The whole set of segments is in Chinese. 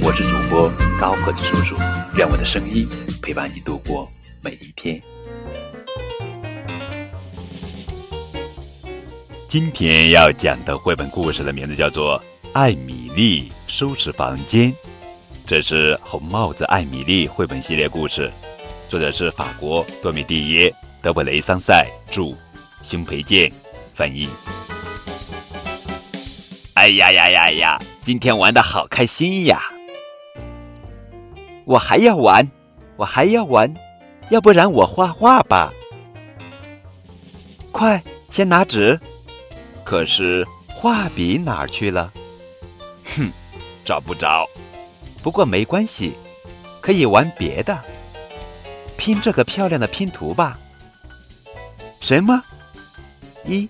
我是主播高个子叔叔，愿我的声音陪伴你度过每一天。今天要讲的绘本故事的名字叫做《艾米丽收拾房间》，这是《红帽子艾米丽》绘本系列故事，作者是法国多米蒂耶·德布雷桑塞著，辛培健翻译。哎呀呀呀呀！今天玩的好开心呀！我还要玩，我还要玩，要不然我画画吧。快，先拿纸。可是画笔哪儿去了？哼，找不着。不过没关系，可以玩别的。拼这个漂亮的拼图吧。什么？一、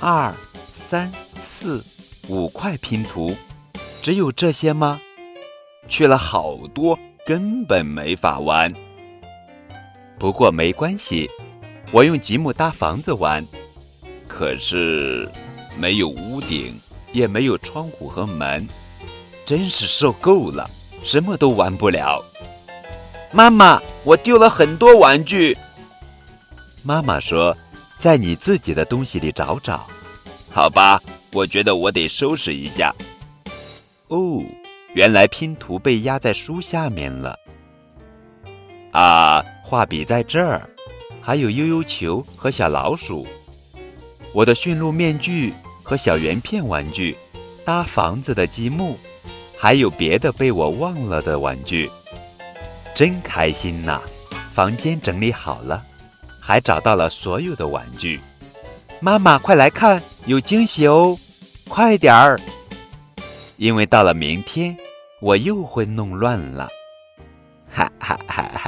二、三、四。五块拼图，只有这些吗？去了好多，根本没法玩。不过没关系，我用积木搭房子玩。可是没有屋顶，也没有窗户和门，真是受够了，什么都玩不了。妈妈，我丢了很多玩具。妈妈说，在你自己的东西里找找。好吧。我觉得我得收拾一下。哦，原来拼图被压在书下面了。啊，画笔在这儿，还有悠悠球和小老鼠，我的驯鹿面具和小圆片玩具，搭房子的积木，还有别的被我忘了的玩具，真开心呐！房间整理好了，还找到了所有的玩具。妈妈，快来看，有惊喜哦！快点儿，因为到了明天，我又会弄乱了。哈哈哈哈！